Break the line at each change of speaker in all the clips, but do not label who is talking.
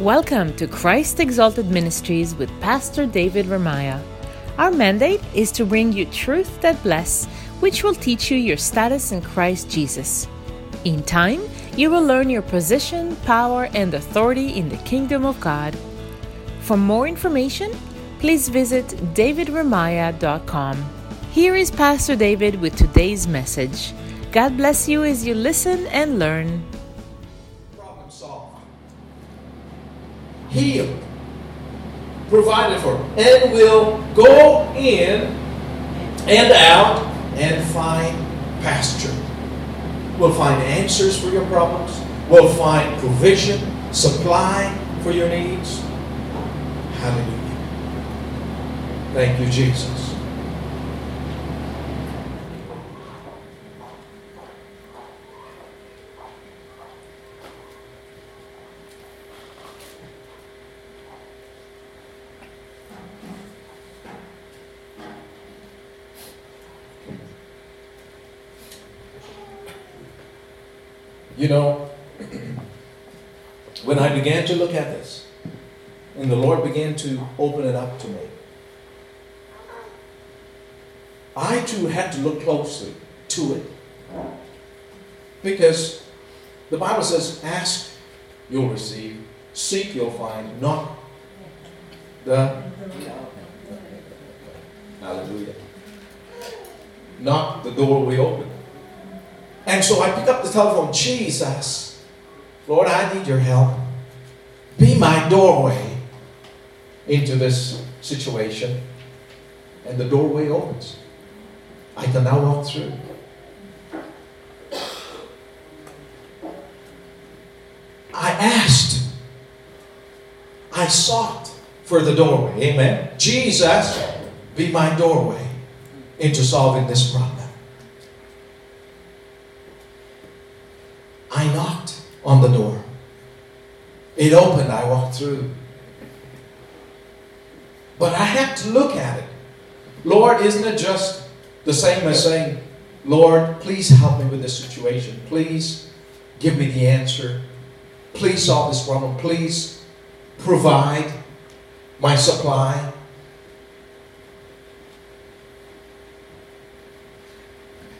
Welcome to Christ Exalted Ministries with Pastor David Ramiah. Our mandate is to bring you truth that bless, which will teach you your status in Christ Jesus. In time, you will learn your position, power, and authority in the kingdom of God. For more information, please visit davidramiah.com. Here is Pastor David with today's message. God bless you as you listen and learn.
Healed, provided for, and will go in and out and find pasture. We'll find answers for your problems. We'll find provision, supply for your needs. Hallelujah. Thank you, Jesus. You know, when I began to look at this, and the Lord began to open it up to me, I too had to look closely to it. Because the Bible says, ask, you'll receive, seek, you'll find, knock, the Hallelujah. Knock, the door will open. And so I pick up the telephone, Jesus, Lord, I need your help. Be my doorway into this situation. And the doorway opens. I can now walk through. I asked. I sought for the doorway. Amen. Jesus, be my doorway into solving this problem. I knocked on the door. It opened, I walked through. But I had to look at it. Lord, isn't it just the same as saying, Lord, please help me with this situation. Please give me the answer. Please solve this problem. Please provide my supply.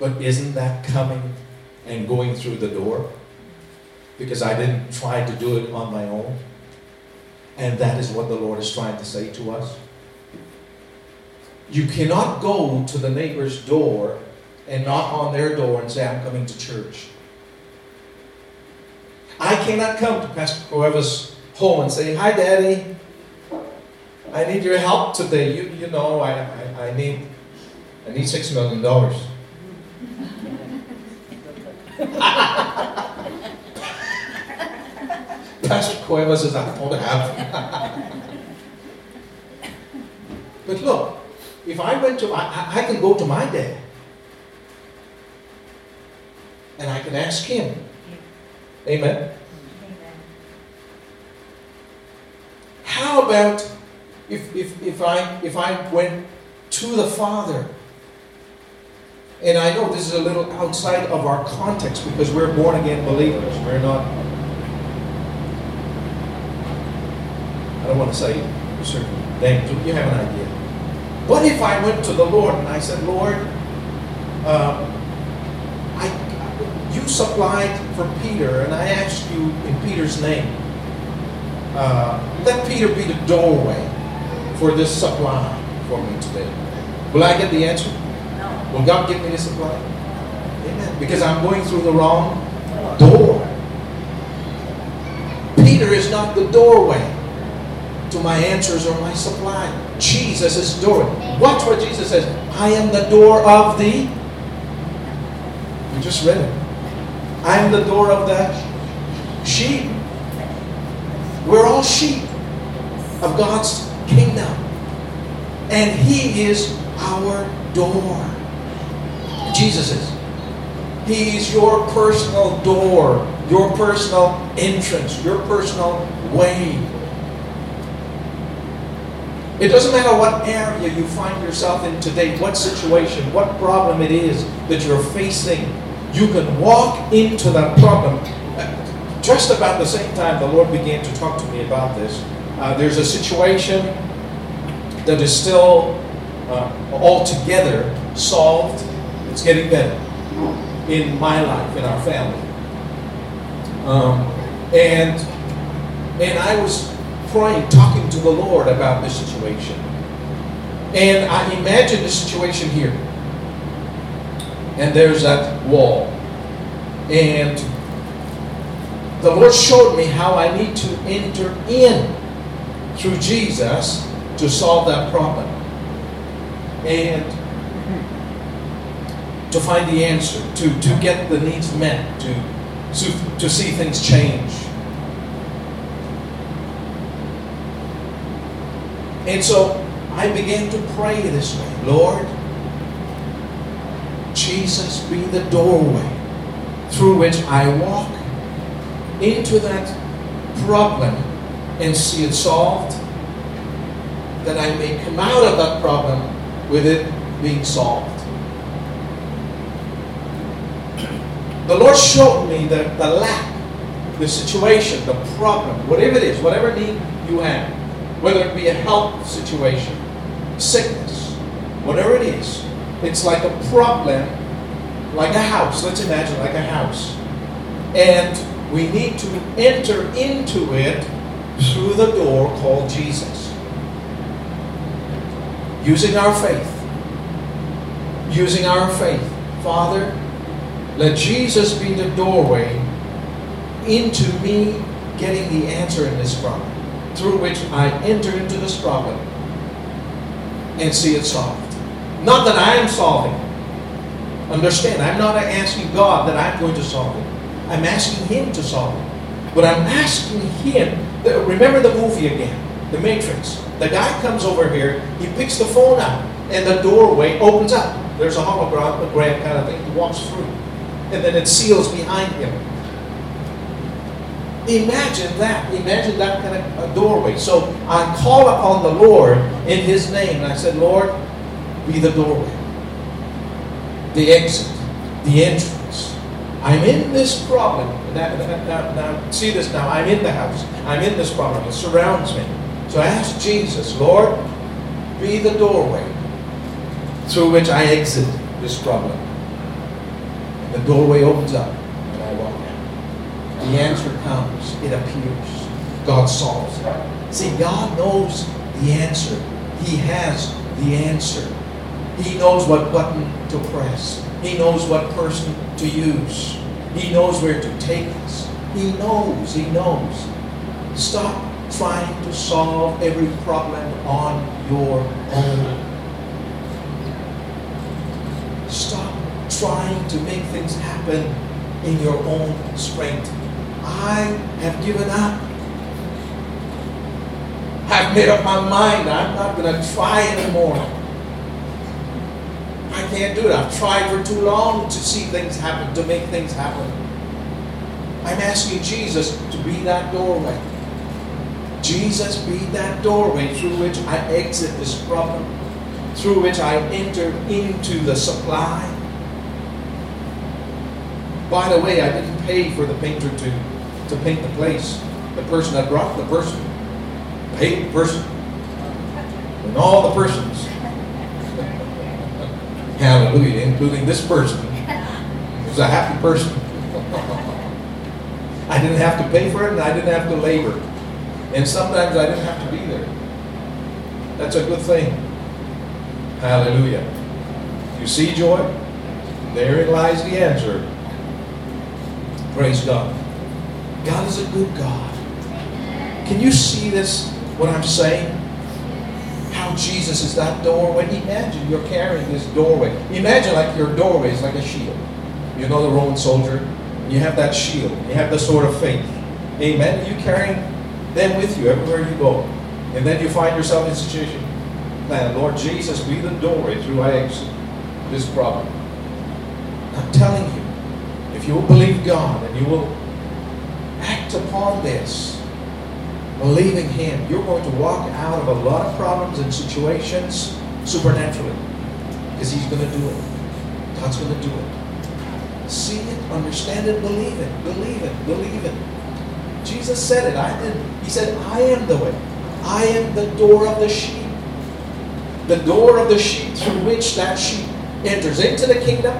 But isn't that coming and going through the door? Because I didn't try to do it on my own. And that is what the Lord is trying to say to us. You cannot go to the neighbor's door and knock on their door and say, I'm coming to church. I cannot come to Pastor Cueva's home and say, Hi, Daddy. I need your help today. You, you know, I, I, I need I need six million dollars. Pastor Cueva says, I don't have. but look, if I went to, I, I can go to my dad and I can ask him. Amen. How about if, if, if, I, if I went to the Father? And I know this is a little outside of our context because we're born again believers. We're not don't want to say certain but you have an idea. What if I went to the Lord and I said, Lord, uh, I, you supplied for Peter, and I asked you in Peter's name, uh, let Peter be the doorway for this supply for me today. Will I get the answer?
No.
Will God give me the supply? Amen. Because I'm going through the wrong door. Peter is not the doorway to my answers or my supply. Jesus is door. Watch what Jesus says. I am the door of the. We just read it. I am the door of the sheep. We're all sheep of God's kingdom. And He is our door. Jesus is. He is your personal door, your personal entrance, your personal way it doesn't matter what area you find yourself in today, what situation, what problem it is that you're facing. You can walk into that problem. just about the same time the Lord began to talk to me about this, uh, there's a situation that is still uh, altogether solved. It's getting better in my life, in our family. Um, and and I was praying, talking to the Lord about this situation. And I imagine the situation here. And there's that wall. And the Lord showed me how I need to enter in through Jesus to solve that problem. And to find the answer, to, to get the needs met, to, to, to see things change. And so I began to pray this way Lord, Jesus be the doorway through which I walk into that problem and see it solved, that I may come out of that problem with it being solved. The Lord showed me that the lack, the situation, the problem, whatever it is, whatever need you have, whether it be a health situation, sickness, whatever it is, it's like a problem, like a house. Let's imagine like a house. And we need to enter into it through the door called Jesus. Using our faith. Using our faith. Father, let Jesus be the doorway into me getting the answer in this problem, through which I enter into this problem and see it solved. Not that I am solving. Understand, I'm not asking God that I'm going to solve it. I'm asking Him to solve it. But I'm asking Him. Remember the movie again, The Matrix. The guy comes over here, he picks the phone up, and the doorway opens up. There's a hologram a kind of thing. He walks through and then it seals behind him. Imagine that. Imagine that kind of doorway. So I call upon the Lord in His name, and I said, Lord, be the doorway, the exit, the entrance. I'm in this problem. Now, now, now, see this now. I'm in the house. I'm in this problem. It surrounds me. So I ask Jesus, Lord, be the doorway through which I exit this problem. The doorway opens up, and I walk in. The answer comes. It appears. God solves it. See, God knows the answer. He has the answer. He knows what button to press. He knows what person to use. He knows where to take us. He knows. He knows. Stop trying to solve every problem on your own. Stop trying to make things happen in your own strength. I have given up. I've made up my mind. I'm not going to try anymore. I can't do it. I've tried for too long to see things happen, to make things happen. I'm asking Jesus to be that doorway. Jesus, be that doorway through which I exit this problem, through which I enter into the supply by the way, I didn't pay for the painter to, to paint the place. The person that brought the person paid the person. And all the persons. Hallelujah, including this person. was a happy person. I didn't have to pay for it and I didn't have to labor. And sometimes I didn't have to be there. That's a good thing. Hallelujah. You see joy? Therein lies the answer. Praise God. God is a good God. Can you see this, what I'm saying? How Jesus is that doorway. Imagine you're carrying this doorway. Imagine like your doorway is like a shield. You know the Roman soldier? You have that shield. You have the sword of faith. Amen. You carrying them with you everywhere you go. And then you find yourself in a situation. Plan, Lord Jesus, be the doorway through I exit this problem. I'm telling you, if you will believe God and you will upon this, believing Him, you're going to walk out of a lot of problems and situations supernaturally. Because He's going to do it. God's going to do it. See it, understand it, believe it, believe it, believe it. Jesus said it. I didn't. He said, I am the way. I am the door of the sheep. The door of the sheep through which that sheep enters into the kingdom,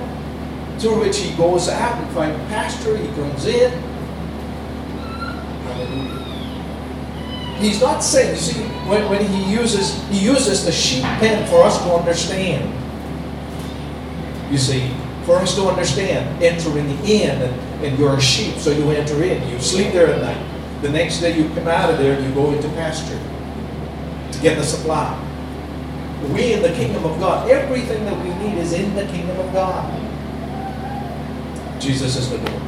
through which he goes out and finds pasture, he comes in. Hallelujah. He's not saying, you see, when, when he uses he uses the sheep pen for us to understand. You see, for us to understand, entering in and, and you're a sheep, so you enter in. You sleep there at night. The next day you come out of there and you go into pasture to get the supply. We in the kingdom of God, everything that we need is in the kingdom of God. Jesus is the door.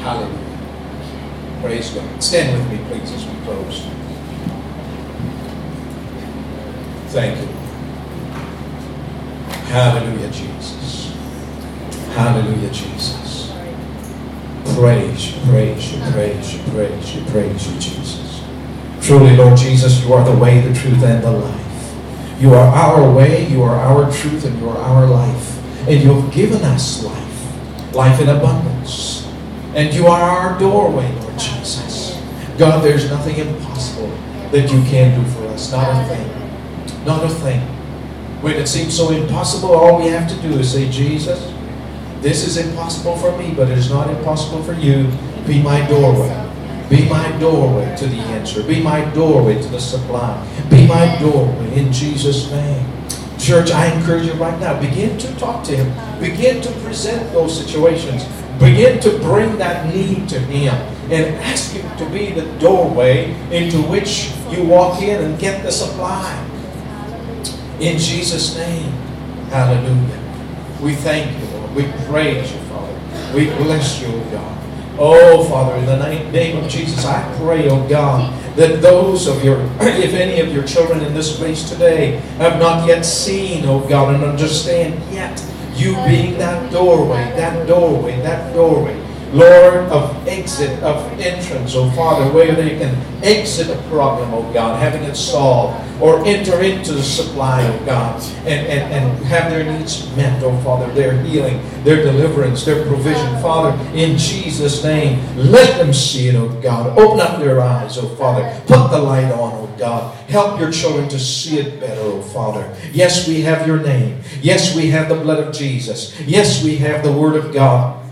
Hallelujah. Praise God. Stand with me, please, as we close. Thank you. Hallelujah, Jesus. Hallelujah, Jesus. Praise you, praise you, praise you, praise you, praise you, Jesus. Truly, Lord Jesus, you are the way, the truth, and the life. You are our way, you are our truth, and you are our life. And you have given us life, life in abundance. And you are our doorway. God, there's nothing impossible that you can do for us. Not a thing. Not a thing. When it seems so impossible, all we have to do is say, Jesus, this is impossible for me, but it is not impossible for you. Be my doorway. Be my doorway to the answer. Be my doorway to the supply. Be my doorway in Jesus' name. Church, I encourage you right now, begin to talk to Him. Begin to present those situations. Begin to bring that need to Him and ask Him to be the doorway into which you walk in and get the supply. In Jesus' name. Hallelujah. We thank you, Lord. We praise you, Father. We bless you, God. Oh, Father, in the name of Jesus, I pray, oh God, that those of your, if any of your children in this place today have not yet seen, oh God, and understand yet you being that doorway, that doorway, that doorway, Lord, of exit, of entrance, oh Father, where they can exit a problem, oh God, having it solved, or enter into the supply, oh God, and, and, and have their needs met, oh Father, their healing, their deliverance, their provision. Father, in Jesus' name, let them see it, oh God. Open up their eyes, oh Father. Put the light on, oh God. Help your children to see it better, oh Father. Yes, we have your name. Yes, we have the blood of Jesus. Yes, we have the Word of God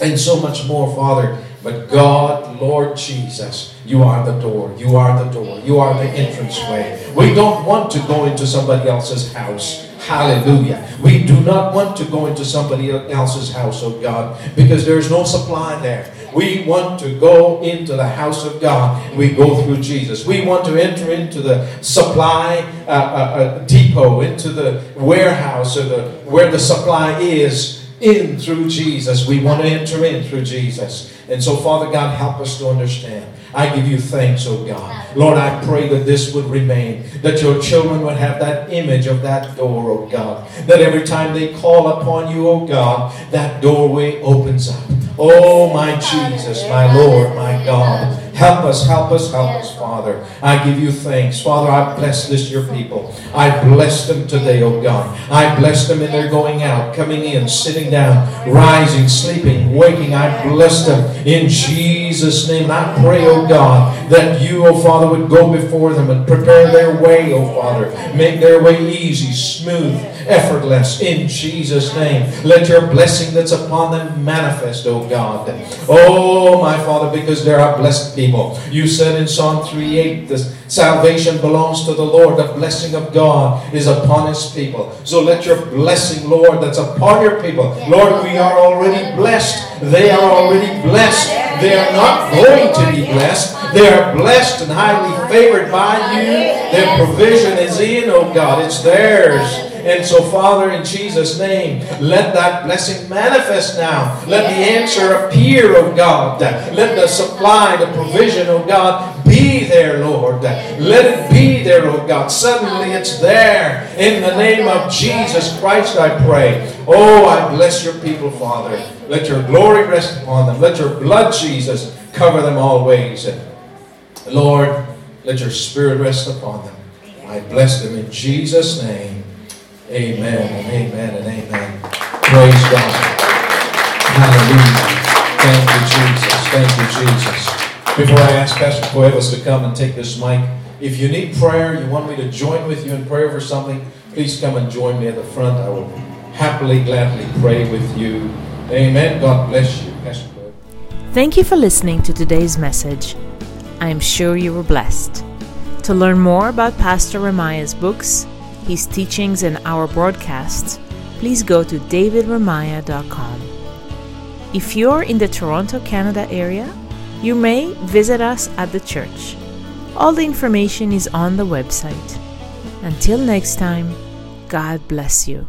and so much more, Father. But God, Lord Jesus, you are the door. You are the door. You are the entranceway. We don't want to go into somebody else's house. Hallelujah. We do not want to go into somebody else's house, oh God, because there is no supply there. We want to go into the house of God. We go through Jesus. We want to enter into the supply uh, uh, uh, depot, into the warehouse, or the where the supply is in through Jesus. We want to enter in through Jesus. And so, Father God, help us to understand. I give you thanks, oh God. Lord, I pray that this would remain, that your children would have that image of that door, oh God. That every time they call upon you, oh God, that doorway opens up. Oh, my Jesus, my Lord, my God. Help us, help us, help us, Father. I give you thanks. Father, I bless this, your people. I bless them today, oh God. I bless them in their going out, coming in, sitting down, rising, sleeping, waking. I bless them in Jesus' name. I pray, oh God, that you, oh Father, would go before them and prepare their way, oh Father. Make their way easy, smooth, effortless in Jesus' name. Let your blessing that's upon them manifest, oh God. Oh, my Father, because there are blessed people. You said in Psalm 3:8, the salvation belongs to the Lord. The blessing of God is upon his people. So let your blessing, Lord, that's upon your people. Lord, we are already blessed. They are already blessed. They are not going to be blessed. They are blessed and highly favored by you. Their provision is in, oh God. It's theirs. And so, Father, in Jesus' name, let that blessing manifest now. Let the answer appear, oh God. Let the supply, the provision, oh God, be there, Lord. Let it be there, oh God. Suddenly it's there. In the name of Jesus Christ, I pray. Oh, I bless your people, Father. Let your glory rest upon them. Let your blood, Jesus, cover them always. Lord, let your spirit rest upon them. I bless them in Jesus' name. Amen and amen and amen. Praise God. Hallelujah. Thank you, Jesus. Thank you, Jesus. Before I ask Pastor Cuevas to come and take this mic, if you need prayer, you want me to join with you in prayer for something, please come and join me at the front. I will happily, gladly pray with you. Amen. God bless you, Pastor Cuevas.
Thank you for listening to today's message. I am sure you were blessed. To learn more about Pastor Ramiah's books, his teachings, and our broadcasts, please go to davidramiah.com. If you're in the Toronto, Canada area, you may visit us at the church. All the information is on the website. Until next time, God bless you.